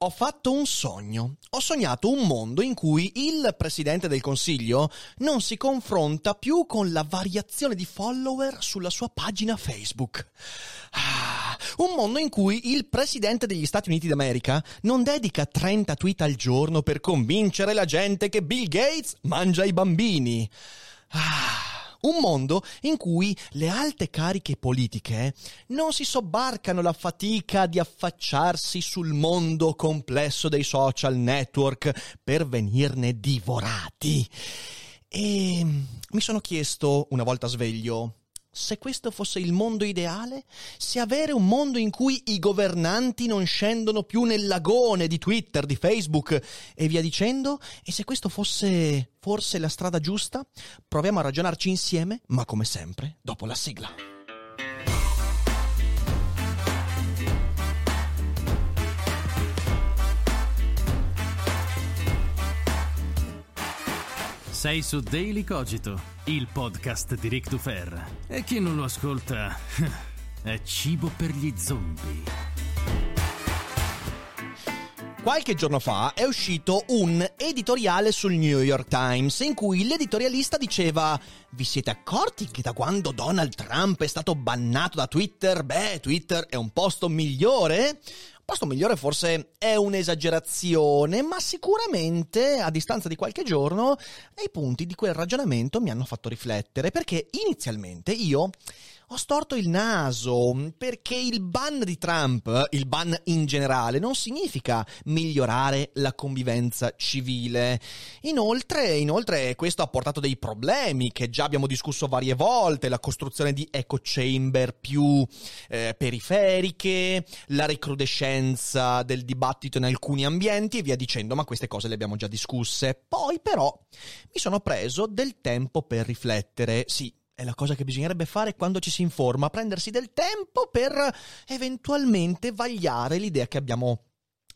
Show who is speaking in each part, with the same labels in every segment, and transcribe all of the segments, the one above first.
Speaker 1: Ho fatto un sogno. Ho sognato un mondo in cui il presidente del consiglio non si confronta più con la variazione di follower sulla sua pagina Facebook. Ah, un mondo in cui il presidente degli Stati Uniti d'America non dedica 30 tweet al giorno per convincere la gente che Bill Gates mangia i bambini. Ah. Un mondo in cui le alte cariche politiche non si sobbarcano la fatica di affacciarsi sul mondo complesso dei social network per venirne divorati. E mi sono chiesto, una volta sveglio, se questo fosse il mondo ideale? Se avere un mondo in cui i governanti non scendono più nel lagone di Twitter, di Facebook e via dicendo? E se questo fosse forse la strada giusta? Proviamo a ragionarci insieme, ma come sempre, dopo la sigla.
Speaker 2: Sei su Daily Cogito, il podcast di Rick Dufer. E chi non lo ascolta è cibo per gli zombie.
Speaker 1: Qualche giorno fa è uscito un editoriale sul New York Times in cui l'editorialista diceva vi siete accorti che da quando Donald Trump è stato bannato da Twitter, beh, Twitter è un posto migliore? Posto migliore forse è un'esagerazione, ma sicuramente a distanza di qualche giorno i punti di quel ragionamento mi hanno fatto riflettere perché inizialmente io ho storto il naso perché il ban di Trump, il ban in generale, non significa migliorare la convivenza civile. Inoltre, inoltre questo ha portato dei problemi che già abbiamo discusso varie volte, la costruzione di echo chamber più eh, periferiche, la recrudescenza del dibattito in alcuni ambienti e via dicendo, ma queste cose le abbiamo già discusse. Poi però mi sono preso del tempo per riflettere. Sì, è la cosa che bisognerebbe fare quando ci si informa, prendersi del tempo per eventualmente vagliare l'idea che abbiamo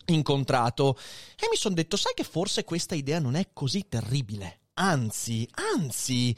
Speaker 1: incontrato. E mi sono detto, sai che forse questa idea non è così terribile. Anzi, anzi,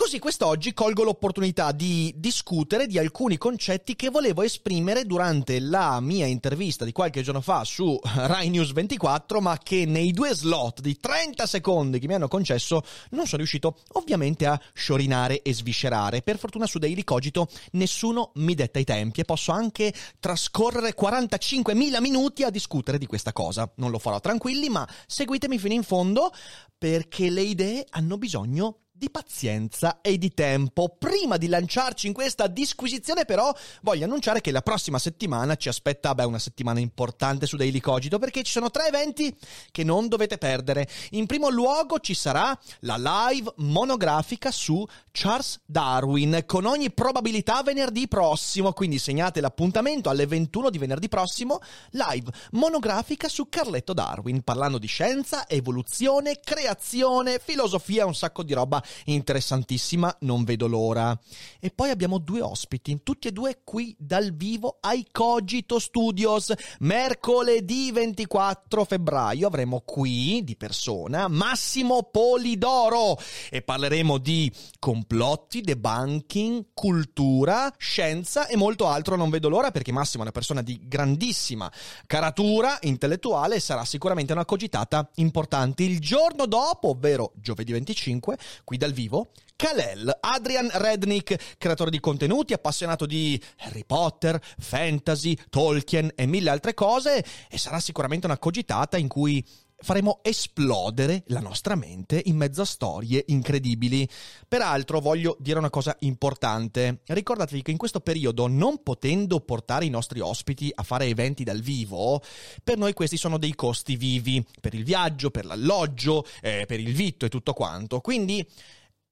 Speaker 1: Così quest'oggi colgo l'opportunità di discutere di alcuni concetti che volevo esprimere durante la mia intervista di qualche giorno fa su Rai News 24, ma che nei due slot di 30 secondi che mi hanno concesso non sono riuscito ovviamente a sciorinare e sviscerare. Per fortuna su Daily Cogito nessuno mi detta i tempi e posso anche trascorrere 45.000 minuti a discutere di questa cosa. Non lo farò tranquilli, ma seguitemi fino in fondo perché le idee hanno bisogno di pazienza e di tempo. Prima di lanciarci in questa disquisizione, però, voglio annunciare che la prossima settimana ci aspetta, beh, una settimana importante su Daily Cogito, perché ci sono tre eventi che non dovete perdere. In primo luogo ci sarà la live monografica su Charles Darwin, con ogni probabilità venerdì prossimo, quindi segnate l'appuntamento alle 21 di venerdì prossimo, live monografica su Carletto Darwin, parlando di scienza, evoluzione, creazione, filosofia, un sacco di roba interessantissima, non vedo l'ora. E poi abbiamo due ospiti, tutti e due qui dal vivo ai Cogito Studios. Mercoledì 24 febbraio avremo qui di persona Massimo Polidoro e parleremo di complotti, debunking, cultura, scienza e molto altro. Non vedo l'ora perché Massimo è una persona di grandissima caratura intellettuale e sarà sicuramente una cogitata importante. Il giorno dopo, ovvero giovedì 25, qui dal vivo Kalel, Adrian Rednick, creatore di contenuti, appassionato di Harry Potter, fantasy, Tolkien e mille altre cose e sarà sicuramente una cogitata in cui faremo esplodere la nostra mente in mezzo a storie incredibili. Peraltro voglio dire una cosa importante. Ricordatevi che in questo periodo, non potendo portare i nostri ospiti a fare eventi dal vivo, per noi questi sono dei costi vivi, per il viaggio, per l'alloggio, eh, per il vitto e tutto quanto. Quindi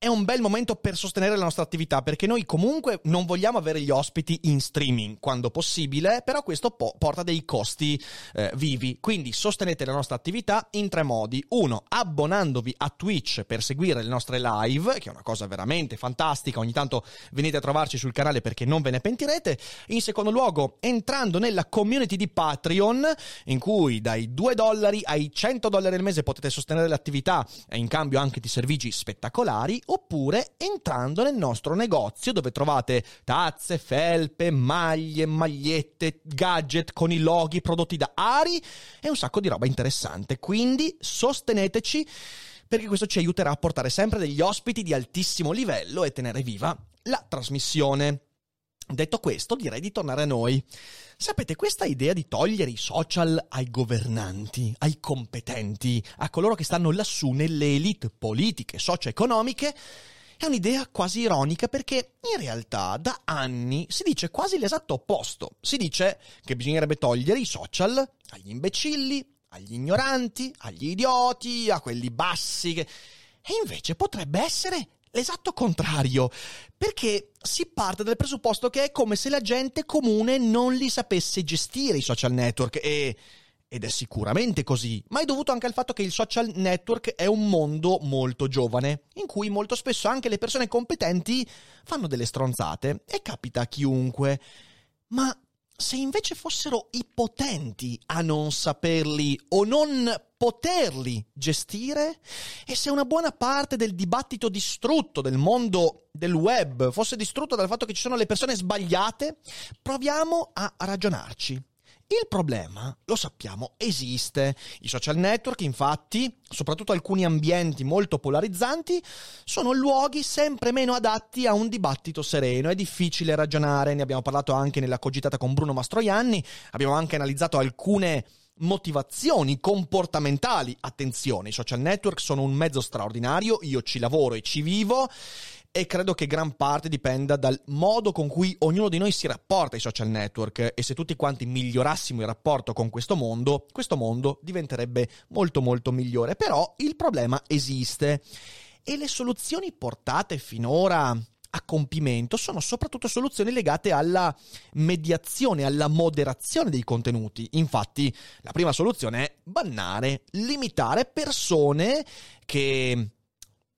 Speaker 1: è un bel momento per sostenere la nostra attività perché noi comunque non vogliamo avere gli ospiti in streaming quando possibile, però questo po- porta dei costi eh, vivi. Quindi sostenete la nostra attività in tre modi. Uno, abbonandovi a Twitch per seguire le nostre live, che è una cosa veramente fantastica. Ogni tanto venite a trovarci sul canale perché non ve ne pentirete. In secondo luogo, entrando nella community di Patreon, in cui dai 2 dollari ai 100 dollari al mese potete sostenere l'attività e in cambio anche di servigi spettacolari oppure entrando nel nostro negozio dove trovate tazze, felpe, maglie, magliette, gadget con i loghi prodotti da Ari e un sacco di roba interessante. Quindi sosteneteci perché questo ci aiuterà a portare sempre degli ospiti di altissimo livello e tenere viva la trasmissione. Detto questo, direi di tornare a noi. Sapete, questa idea di togliere i social ai governanti, ai competenti, a coloro che stanno lassù nelle elite politiche, socio-economiche, è un'idea quasi ironica perché in realtà da anni si dice quasi l'esatto opposto. Si dice che bisognerebbe togliere i social agli imbecilli, agli ignoranti, agli idioti, a quelli bassi che... E invece potrebbe essere l'esatto contrario, perché si parte dal presupposto che è come se la gente comune non li sapesse gestire i social network e ed è sicuramente così, ma è dovuto anche al fatto che il social network è un mondo molto giovane, in cui molto spesso anche le persone competenti fanno delle stronzate e capita a chiunque. Ma se invece fossero i potenti a non saperli o non poterli gestire e se una buona parte del dibattito distrutto del mondo del web fosse distrutto dal fatto che ci sono le persone sbagliate, proviamo a ragionarci. Il problema, lo sappiamo, esiste. I social network, infatti, soprattutto alcuni ambienti molto polarizzanti, sono luoghi sempre meno adatti a un dibattito sereno. È difficile ragionare, ne abbiamo parlato anche nella cogitata con Bruno Mastroianni, abbiamo anche analizzato alcune motivazioni comportamentali. Attenzione, i social network sono un mezzo straordinario, io ci lavoro e ci vivo e credo che gran parte dipenda dal modo con cui ognuno di noi si rapporta ai social network e se tutti quanti migliorassimo il rapporto con questo mondo, questo mondo diventerebbe molto molto migliore. Però il problema esiste e le soluzioni portate finora a compimento sono soprattutto soluzioni legate alla mediazione, alla moderazione dei contenuti. Infatti, la prima soluzione è bannare, limitare persone che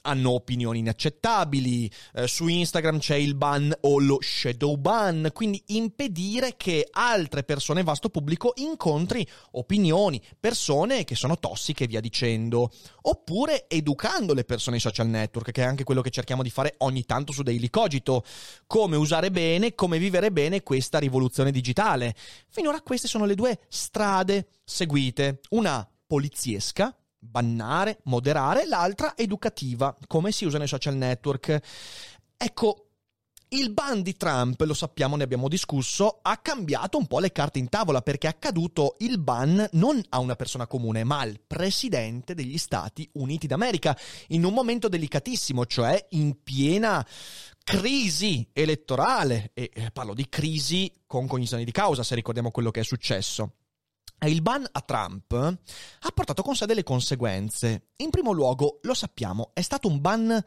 Speaker 1: hanno opinioni inaccettabili, eh, su Instagram c'è il ban o lo shadow ban, quindi impedire che altre persone, vasto pubblico, incontri opinioni, persone che sono tossiche e via dicendo. Oppure educando le persone ai social network, che è anche quello che cerchiamo di fare ogni tanto su Daily Cogito, come usare bene, come vivere bene questa rivoluzione digitale. Finora queste sono le due strade seguite, una poliziesca, bannare, moderare, l'altra educativa, come si usa nei social network. Ecco, il ban di Trump, lo sappiamo, ne abbiamo discusso, ha cambiato un po' le carte in tavola perché è accaduto il ban non a una persona comune, ma al presidente degli Stati Uniti d'America, in un momento delicatissimo, cioè in piena crisi elettorale. E eh, parlo di crisi con cognizione di causa, se ricordiamo quello che è successo. Il ban a Trump ha portato con sé delle conseguenze. In primo luogo, lo sappiamo, è stato un ban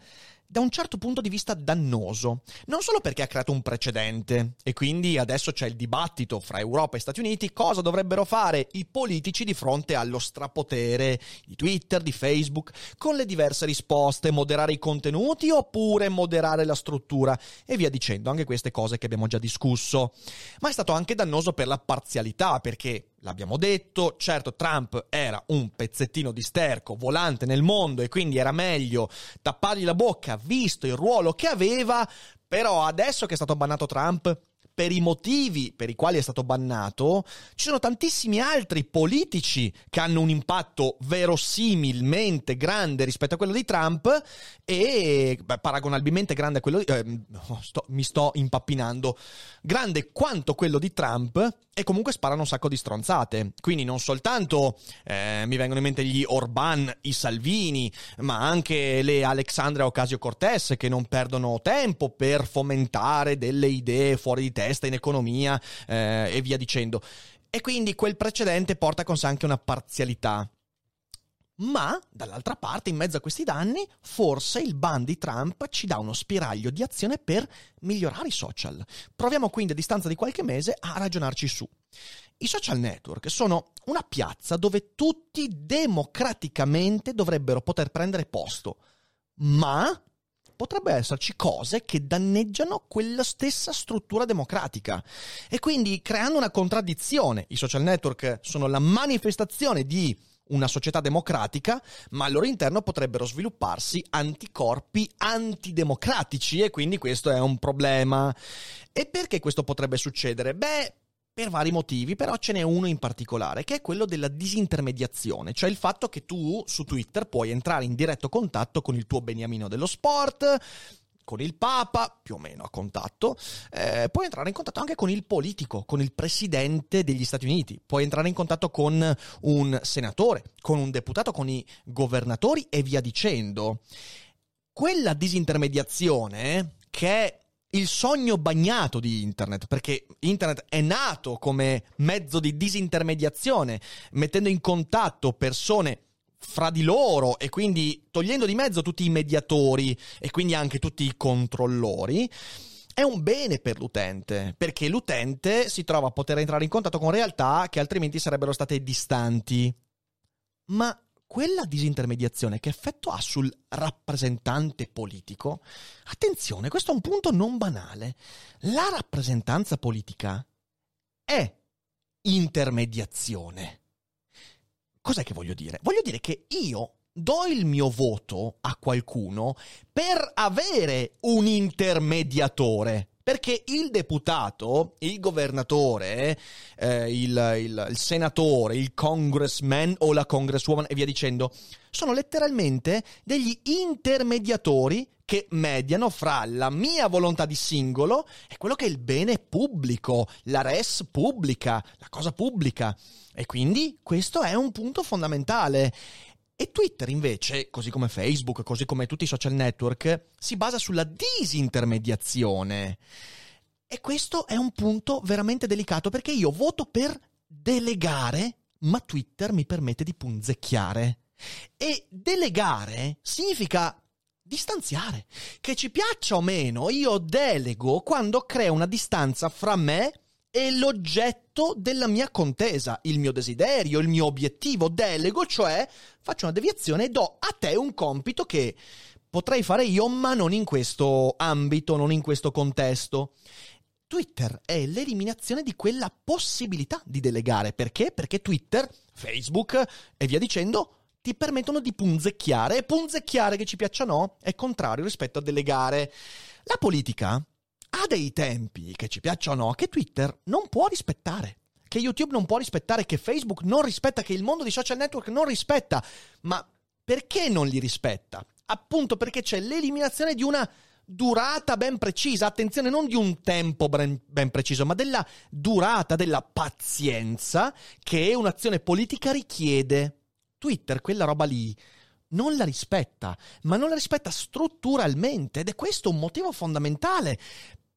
Speaker 1: da un certo punto di vista dannoso, non solo perché ha creato un precedente e quindi adesso c'è il dibattito fra Europa e Stati Uniti cosa dovrebbero fare i politici di fronte allo strapotere di Twitter, di Facebook, con le diverse risposte, moderare i contenuti oppure moderare la struttura e via dicendo, anche queste cose che abbiamo già discusso. Ma è stato anche dannoso per la parzialità perché L'abbiamo detto, certo Trump era un pezzettino di sterco volante nel mondo e quindi era meglio tappargli la bocca visto il ruolo che aveva, però adesso che è stato bannato Trump per i motivi per i quali è stato bannato, ci sono tantissimi altri politici che hanno un impatto verosimilmente grande rispetto a quello di Trump e beh, paragonabilmente grande a quello di... Eh, sto, mi sto impappinando. Grande quanto quello di Trump e comunque sparano un sacco di stronzate. Quindi non soltanto eh, mi vengono in mente gli Orban, i Salvini, ma anche le Alexandria Ocasio-Cortez che non perdono tempo per fomentare delle idee fuori di testa in economia eh, e via dicendo. E quindi quel precedente porta con sé anche una parzialità. Ma, dall'altra parte, in mezzo a questi danni, forse il ban di Trump ci dà uno spiraglio di azione per migliorare i social. Proviamo quindi a distanza di qualche mese a ragionarci su. I social network sono una piazza dove tutti democraticamente dovrebbero poter prendere posto, ma potrebbe esserci cose che danneggiano quella stessa struttura democratica e quindi creando una contraddizione. I social network sono la manifestazione di una società democratica, ma al loro interno potrebbero svilupparsi anticorpi antidemocratici e quindi questo è un problema. E perché questo potrebbe succedere? Beh, per vari motivi, però ce n'è uno in particolare, che è quello della disintermediazione, cioè il fatto che tu su Twitter puoi entrare in diretto contatto con il tuo beniamino dello sport, con il Papa, più o meno a contatto, eh, puoi entrare in contatto anche con il politico, con il presidente degli Stati Uniti, puoi entrare in contatto con un senatore, con un deputato, con i governatori e via dicendo. Quella disintermediazione, che è il sogno bagnato di internet, perché internet è nato come mezzo di disintermediazione, mettendo in contatto persone fra di loro e quindi togliendo di mezzo tutti i mediatori e quindi anche tutti i controllori, è un bene per l'utente, perché l'utente si trova a poter entrare in contatto con realtà che altrimenti sarebbero state distanti. Ma quella disintermediazione che effetto ha sul rappresentante politico? Attenzione, questo è un punto non banale. La rappresentanza politica è intermediazione. Cos'è che voglio dire? Voglio dire che io do il mio voto a qualcuno per avere un intermediatore. Perché il deputato, il governatore, eh, il, il, il senatore, il congressman o la congresswoman e via dicendo, sono letteralmente degli intermediatori che mediano fra la mia volontà di singolo e quello che è il bene pubblico, la res pubblica, la cosa pubblica. E quindi questo è un punto fondamentale. E Twitter invece, così come Facebook, così come tutti i social network, si basa sulla disintermediazione. E questo è un punto veramente delicato perché io voto per delegare, ma Twitter mi permette di punzecchiare. E delegare significa distanziare. Che ci piaccia o meno, io delego quando creo una distanza fra me è l'oggetto della mia contesa, il mio desiderio, il mio obiettivo. Delego, cioè faccio una deviazione e do a te un compito che potrei fare io, ma non in questo ambito, non in questo contesto. Twitter è l'eliminazione di quella possibilità di delegare. Perché? Perché Twitter, Facebook e via dicendo ti permettono di punzecchiare e punzecchiare che ci piaccia o no è contrario rispetto a delegare. La politica ha dei tempi, che ci piacciono o no, che Twitter non può rispettare. Che YouTube non può rispettare, che Facebook non rispetta, che il mondo dei social network non rispetta. Ma perché non li rispetta? Appunto perché c'è l'eliminazione di una durata ben precisa, attenzione, non di un tempo ben, ben, preciso, ma della durata, della pazienza che un'azione politica richiede. Twitter, quella roba lì, non la rispetta, ma non la rispetta strutturalmente ed è questo un motivo fondamentale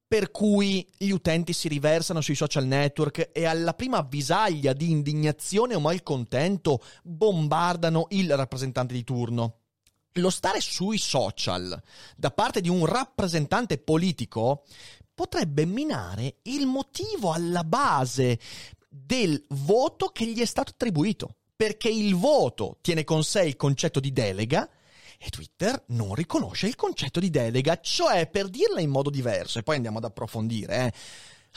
Speaker 1: per cui gli utenti si riversano sui social network e alla prima avvisaglia di indignazione o malcontento bombardano il rappresentante di turno. Lo stare sui social da parte di un rappresentante politico potrebbe minare il motivo alla base del voto che gli è stato attribuito, perché il voto tiene con sé il concetto di delega e Twitter non riconosce il concetto di delega, cioè per dirla in modo diverso, e poi andiamo ad approfondire, eh,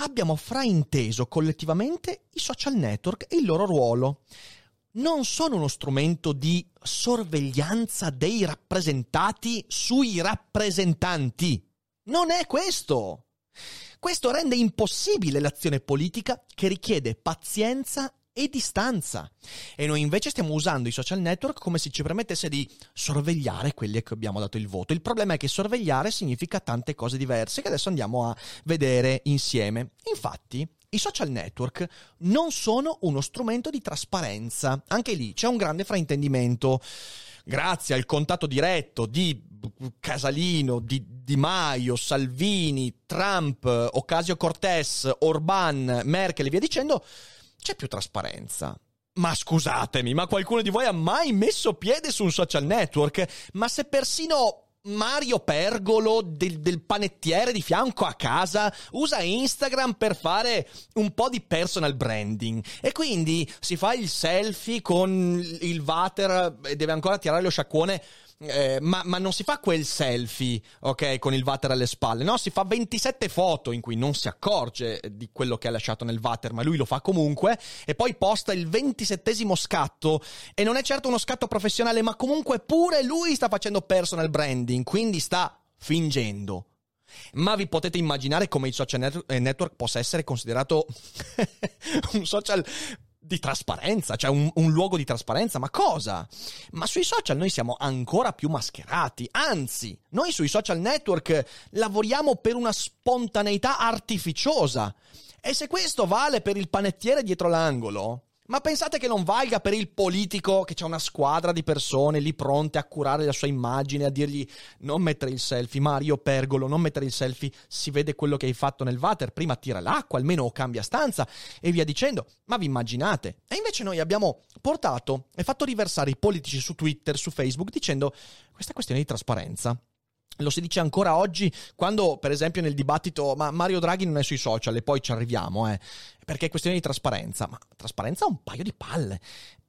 Speaker 1: abbiamo frainteso collettivamente i social network e il loro ruolo. Non sono uno strumento di sorveglianza dei rappresentati sui rappresentanti. Non è questo. Questo rende impossibile l'azione politica che richiede pazienza e distanza. E noi invece stiamo usando i social network come se ci permettesse di sorvegliare quelli a cui abbiamo dato il voto. Il problema è che sorvegliare significa tante cose diverse che adesso andiamo a vedere insieme. Infatti, i social network non sono uno strumento di trasparenza. Anche lì c'è un grande fraintendimento. Grazie al contatto diretto di Casalino, di Di Maio, Salvini, Trump, Ocasio Cortez, Orban, Merkel e via dicendo, c'è più trasparenza. Ma scusatemi, ma qualcuno di voi ha mai messo piede su un social network? Ma se persino Mario Pergolo del, del, panettiere di fianco a casa usa Instagram per fare un po' di personal branding e quindi si fa il selfie con il water e deve ancora tirare lo sciacquone eh, ma, ma, non si fa quel selfie, ok, con il water alle spalle, no, si fa 27 foto in cui non si accorge di quello che ha lasciato nel water, ma lui lo fa comunque, e poi posta il 27 scatto, e non è certo uno scatto professionale, ma comunque pure lui sta facendo personal branding, quindi sta fingendo. Ma vi potete immaginare come il social network possa essere considerato un social di trasparenza, cioè un, un, luogo di trasparenza, ma cosa? Ma sui social noi siamo ancora più mascherati, anzi, noi sui social network lavoriamo per una spontaneità artificiosa. E se questo vale per il panettiere dietro l'angolo, ma pensate che non valga per il politico che c'è una squadra di persone lì pronte a curare la sua immagine, a dirgli non mettere il selfie, Mario Pergolo, non mettere il selfie, si vede quello che hai fatto nel water, prima tira l'acqua, almeno o cambia stanza e via dicendo. Ma vi immaginate? E invece noi abbiamo portato e fatto riversare i politici su Twitter, su Facebook, dicendo questa questione di trasparenza. Lo si dice ancora oggi quando, per esempio, nel dibattito, ma Mario Draghi non è sui social e poi ci arriviamo, eh, perché è questione di trasparenza. Ma trasparenza ha un paio di palle.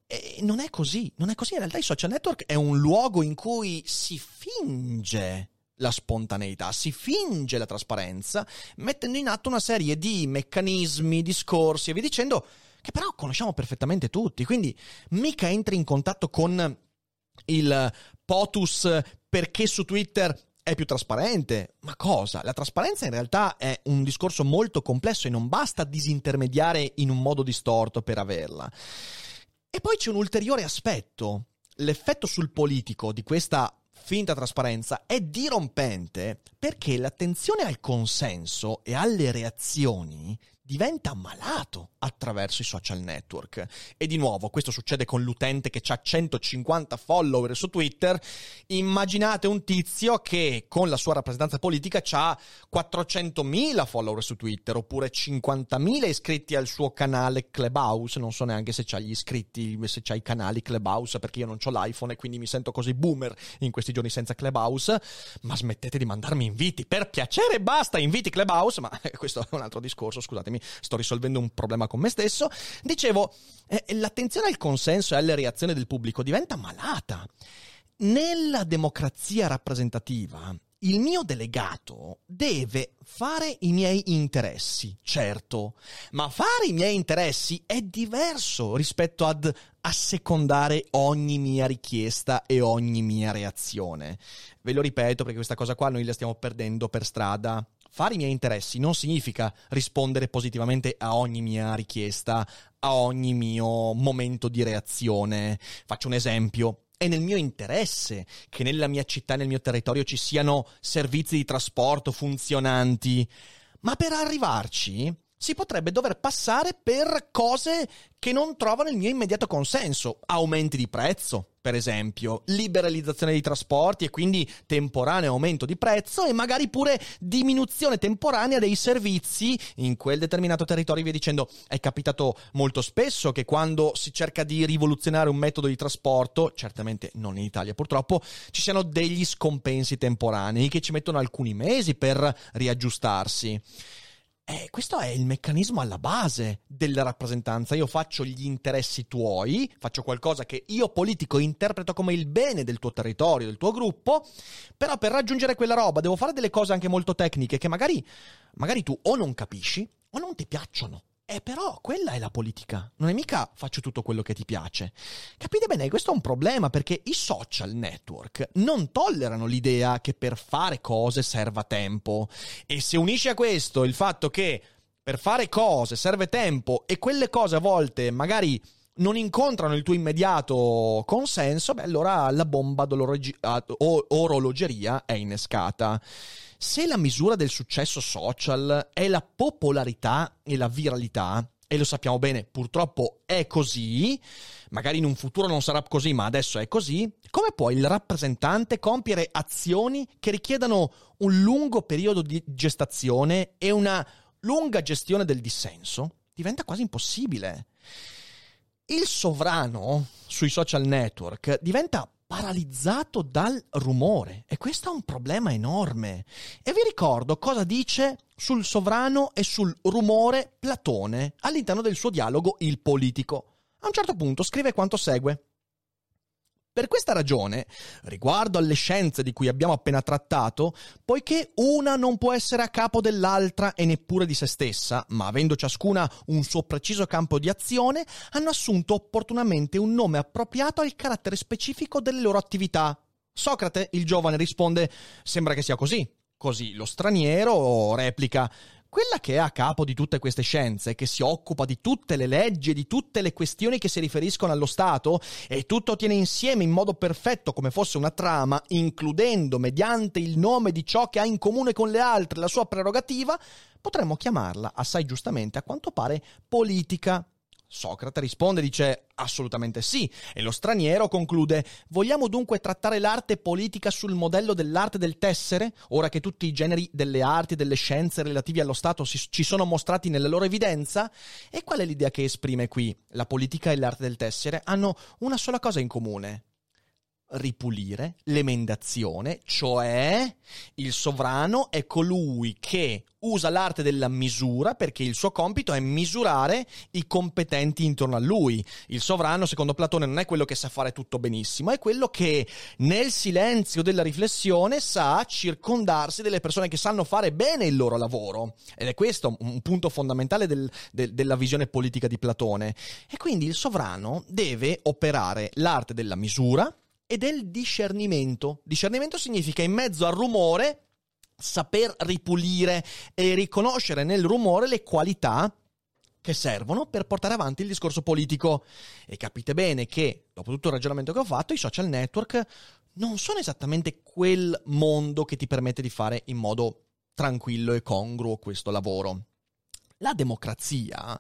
Speaker 1: E non è così, non è così. In realtà i social network è un luogo in cui si finge la spontaneità, si finge la trasparenza, mettendo in atto una serie di meccanismi, discorsi e via dicendo, che però conosciamo perfettamente tutti. Quindi mica entri in contatto con il POTUS perché su Twitter è più trasparente. Ma cosa? La trasparenza in realtà è un discorso molto complesso e non basta disintermediare in un modo distorto per averla. E poi c'è un ulteriore aspetto. L'effetto sul politico di questa finta trasparenza è dirompente perché l'attenzione al consenso e alle reazioni diventa malato attraverso i social network. E di nuovo, questo succede con l'utente che ha 150 follower su Twitter. Immaginate un tizio che con la sua rappresentanza politica ha 400.000 follower su Twitter oppure 50.000 iscritti al suo canale Clubhouse. Non so neanche se c'ha gli iscritti, se c'ha i canali Clubhouse perché io non ho l'iPhone e quindi mi sento così boomer in questi giorni senza Clubhouse. Ma smettete di mandarmi inviti, per piacere basta, inviti Clubhouse, ma questo è un altro discorso, scusatemi sto risolvendo un problema con me stesso. Dicevo, eh, l'attenzione al consenso e alle reazioni del pubblico diventa malata. Nella democrazia rappresentativa, il mio delegato deve fare i miei interessi, certo, ma fare i miei interessi è diverso rispetto ad assecondare ogni mia richiesta e ogni mia reazione. Ve lo ripeto perché questa cosa qua noi la stiamo perdendo per strada fare i miei interessi non significa rispondere positivamente a ogni mia richiesta, a ogni mio momento di reazione. Faccio un esempio. È nel mio interesse che nella mia città, nel mio territorio ci siano servizi di trasporto funzionanti. Ma per arrivarci si potrebbe dover passare per cose che non trovano il mio immediato consenso. Aumenti di prezzo, per esempio, liberalizzazione dei trasporti e quindi temporaneo aumento di prezzo e magari pure diminuzione temporanea dei servizi in quel determinato territorio, via dicendo. È capitato molto spesso che quando si cerca di rivoluzionare un metodo di trasporto, certamente non in Italia purtroppo, ci siano degli scompensi temporanei che ci mettono alcuni mesi per riaggiustarsi. Eh, questo è il meccanismo alla base della rappresentanza. Io faccio gli interessi tuoi, faccio qualcosa che io politico interpreto come il bene del tuo territorio, del tuo gruppo, però per raggiungere quella roba devo fare delle cose anche molto tecniche che magari, magari tu o non capisci o non ti piacciono. Eh, però quella è la politica. Non è mica faccio tutto quello che ti piace. Capite bene? Questo è un problema perché i social network non tollerano l'idea che per fare cose serva tempo. E se unisci a questo il fatto che per fare cose serve tempo e quelle cose a volte magari non incontrano il tuo immediato consenso, beh, allora la bomba orologeria è innescata. Se la misura del successo social è la popolarità e la viralità, e lo sappiamo bene, purtroppo è così, magari in un futuro non sarà così, ma adesso è così, come può il rappresentante compiere azioni che richiedano un lungo periodo di gestazione e una lunga gestione del dissenso? Diventa quasi impossibile. Il sovrano sui social network diventa paralizzato dal rumore e questo è un problema enorme. E vi ricordo cosa dice sul sovrano e sul rumore Platone all'interno del suo dialogo Il politico. A un certo punto scrive quanto segue. Per questa ragione, riguardo alle scienze di cui abbiamo appena trattato, poiché una non può essere a capo dell'altra e neppure di se stessa, ma avendo ciascuna un suo preciso campo di azione, hanno assunto opportunamente un nome appropriato al carattere specifico delle loro attività. Socrate, il giovane, risponde: Sembra che sia così. Così lo straniero replica: quella che è a capo di tutte queste scienze, che si occupa di tutte le leggi e di tutte le questioni che si riferiscono allo Stato, e tutto tiene insieme in modo perfetto come fosse una trama, includendo mediante il nome di ciò che ha in comune con le altre la sua prerogativa, potremmo chiamarla, assai giustamente, a quanto pare, politica. Socrate risponde, dice assolutamente sì, e lo straniero conclude vogliamo dunque trattare l'arte politica sul modello dell'arte del tessere, ora che tutti i generi delle arti e delle scienze relativi allo Stato si, ci sono mostrati nella loro evidenza? E qual è l'idea che esprime qui? La politica e l'arte del tessere hanno una sola cosa in comune, ripulire l'emendazione, cioè il sovrano è colui che usa l'arte della misura perché il suo compito è misurare i competenti intorno a lui. Il sovrano, secondo Platone, non è quello che sa fare tutto benissimo, è quello che nel silenzio della riflessione sa circondarsi delle persone che sanno fare bene il loro lavoro. Ed è questo un punto fondamentale del, del, della visione politica di Platone. E quindi il sovrano deve operare l'arte della misura, e del discernimento. Discernimento significa in mezzo al rumore saper ripulire e riconoscere nel rumore le qualità che servono per portare avanti il discorso politico. E capite bene che, dopo tutto il ragionamento che ho fatto, i social network non sono esattamente quel mondo che ti permette di fare in modo tranquillo e congruo questo lavoro. La democrazia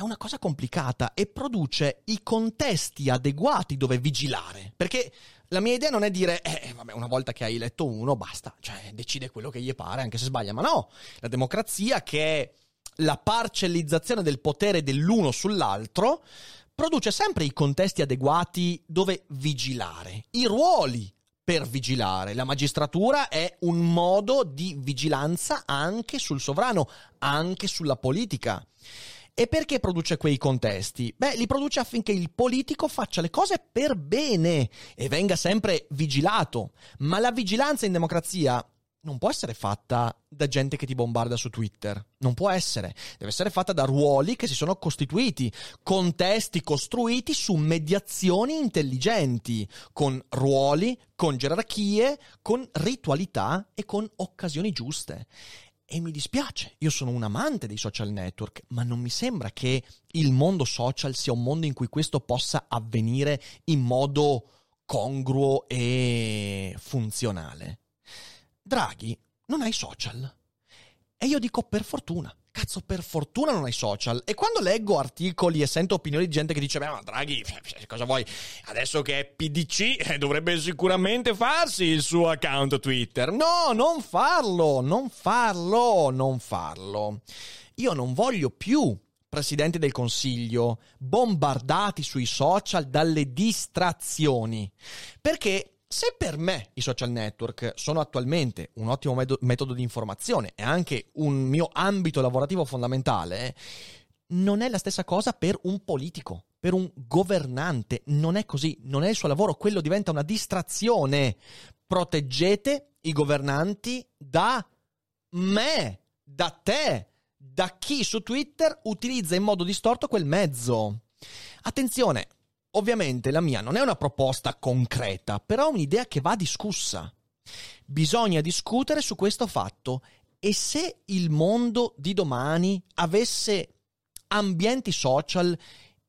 Speaker 1: è una cosa complicata e produce i contesti adeguati dove vigilare. Perché la mia idea non è dire, eh, vabbè, una volta che hai letto uno, basta, cioè decide quello che gli pare, anche se sbaglia. Ma no, la democrazia, che è la parcellizzazione del potere dell'uno sull'altro, produce sempre i contesti adeguati dove vigilare, i ruoli per vigilare. La magistratura è un modo di vigilanza anche sul sovrano, anche sulla politica. E perché produce quei contesti? Beh, li produce affinché il politico faccia le cose per bene e venga sempre vigilato. Ma la vigilanza in democrazia non può essere fatta da gente che ti bombarda su Twitter. Non può essere. Deve essere fatta da ruoli che si sono costituiti, contesti costruiti su mediazioni intelligenti, con ruoli, con gerarchie, con ritualità e con occasioni giuste. E mi dispiace, io sono un amante dei social network, ma non mi sembra che il mondo social sia un mondo in cui questo possa avvenire in modo congruo e funzionale. Draghi non ha i social. E io dico per fortuna. Cazzo, per fortuna non hai social. E quando leggo articoli e sento opinioni di gente che dice: Beh, ma Draghi, cosa vuoi? Adesso che è PDC, eh, dovrebbe sicuramente farsi il suo account Twitter. No, non farlo, non farlo, non farlo. Io non voglio più presidenti del Consiglio bombardati sui social dalle distrazioni. Perché se per me i social network sono attualmente un ottimo metodo di informazione e anche un mio ambito lavorativo fondamentale, non è la stessa cosa per un politico, per un governante. Non è così, non è il suo lavoro, quello diventa una distrazione. Proteggete i governanti da me, da te, da chi su Twitter utilizza in modo distorto quel mezzo. Attenzione, Ovviamente la mia non è una proposta concreta, però è un'idea che va discussa. Bisogna discutere su questo fatto e se il mondo di domani avesse ambienti social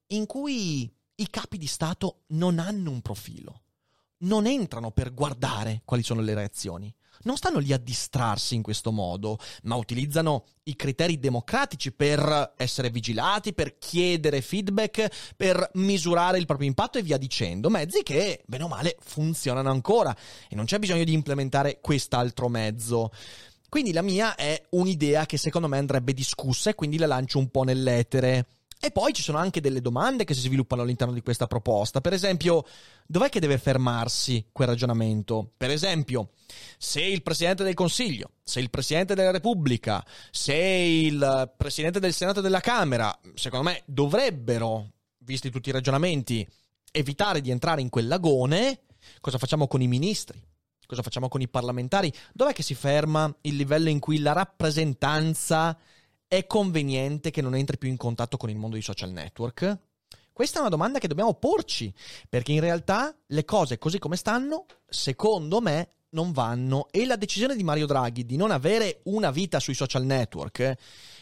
Speaker 1: in cui i capi di Stato non hanno un profilo, non entrano per guardare quali sono le reazioni, non stanno lì a distrarsi in questo modo, ma utilizzano i criteri democratici per essere vigilati, per chiedere feedback, per misurare il proprio impatto e via dicendo. Mezzi che, bene o male, funzionano ancora e non c'è bisogno di implementare quest'altro mezzo. Quindi la mia è un'idea che secondo me andrebbe discussa e quindi la lancio un po' nell'etere. E poi ci sono anche delle domande che si sviluppano all'interno di questa proposta. Per esempio, dov'è che deve fermarsi quel ragionamento? Per esempio, se il Presidente del Consiglio, se il Presidente della Repubblica, se il Presidente del Senato e della Camera, secondo me dovrebbero, visti tutti i ragionamenti, evitare di entrare in quel lagone, cosa facciamo con i ministri? Cosa facciamo con i parlamentari? Dov'è che si ferma il livello in cui la rappresentanza è conveniente che non entri più in contatto con il mondo dei social network? Questa è una domanda che dobbiamo porci, perché in realtà le cose così come stanno, secondo me, non vanno e la decisione di Mario Draghi di non avere una vita sui social network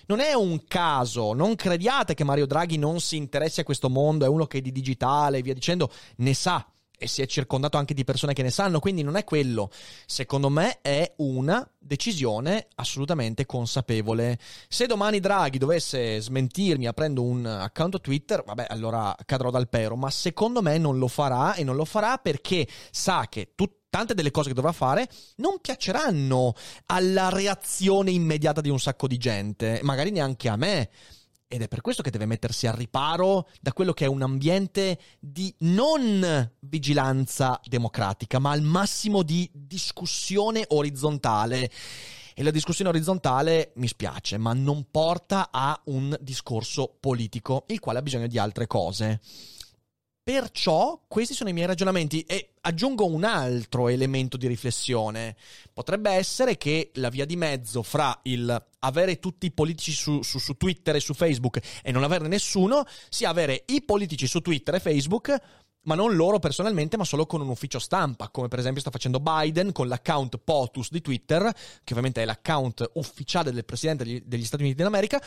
Speaker 1: non è un caso, non crediate che Mario Draghi non si interessi a questo mondo, è uno che di digitale e via dicendo ne sa e si è circondato anche di persone che ne sanno, quindi non è quello. Secondo me è una decisione assolutamente consapevole. Se domani Draghi dovesse smentirmi aprendo un account Twitter, vabbè, allora cadrò dal pero, ma secondo me non lo farà e non lo farà perché sa che tutti tante delle cose che dovrà fare non piaceranno alla reazione immediata di un sacco di gente, magari neanche a me. Ed è per questo che deve mettersi al riparo da quello che è un ambiente di non vigilanza democratica, ma al massimo di discussione orizzontale. E la discussione orizzontale, mi spiace, ma non porta a un discorso politico, il quale ha bisogno di altre cose. Perciò questi sono i miei ragionamenti e aggiungo un altro elemento di riflessione. Potrebbe essere che la via di mezzo fra il avere tutti i politici su, su, su Twitter e su Facebook e non averne nessuno sia avere i politici su Twitter e Facebook ma non loro personalmente, ma solo con un ufficio stampa, come per esempio sta facendo Biden con l'account POTUS di Twitter, che ovviamente è l'account ufficiale del presidente degli, Stati Uniti d'America,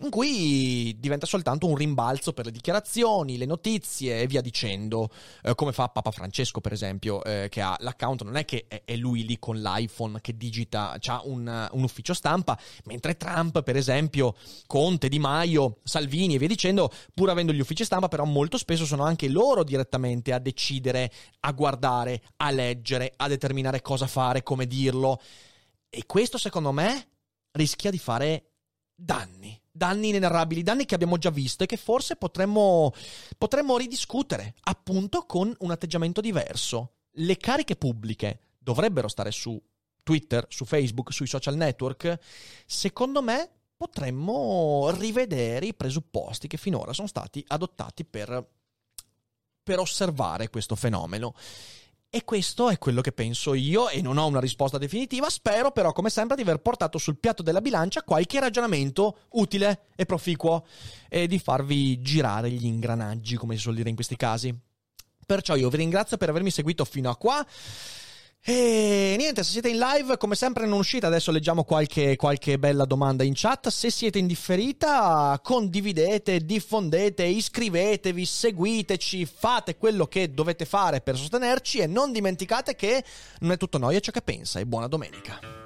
Speaker 1: in cui diventa soltanto un rimbalzo per le dichiarazioni, le notizie e via dicendo, eh, come fa Papa Francesco per esempio, eh, che ha l'account, non è che è, lui lì con l'iPhone che digita, ha un, un ufficio stampa, mentre Trump per esempio, Conte, Di Maio, Salvini e via dicendo, pur avendo gli uffici stampa, però molto spesso sono anche loro direttamente direttamente a decidere, a guardare, a leggere, a determinare cosa fare, come dirlo. E questo secondo me rischia di fare danni, danni inenarrabili, danni che abbiamo già visto e che forse potremmo, potremmo ridiscutere, appunto con un atteggiamento diverso. Le cariche pubbliche dovrebbero stare su Twitter, su Facebook, sui social network. Secondo me potremmo rivedere i presupposti che finora sono stati adottati per per osservare questo fenomeno. E questo è quello che penso io e non ho una risposta definitiva, spero però come sempre di aver portato sul piatto della bilancia qualche ragionamento utile e proficuo e di farvi girare gli ingranaggi, come si suol dire in questi casi. Perciò io vi ringrazio per avermi seguito fino a qua. E niente, se siete in live, come sempre non uscite, adesso leggiamo qualche, qualche, bella domanda in chat. Se siete in differita, condividete, diffondete, iscrivetevi, seguiteci, fate quello che dovete fare per sostenerci e non dimenticate che non è tutto noia ciò che pensa. E buona domenica.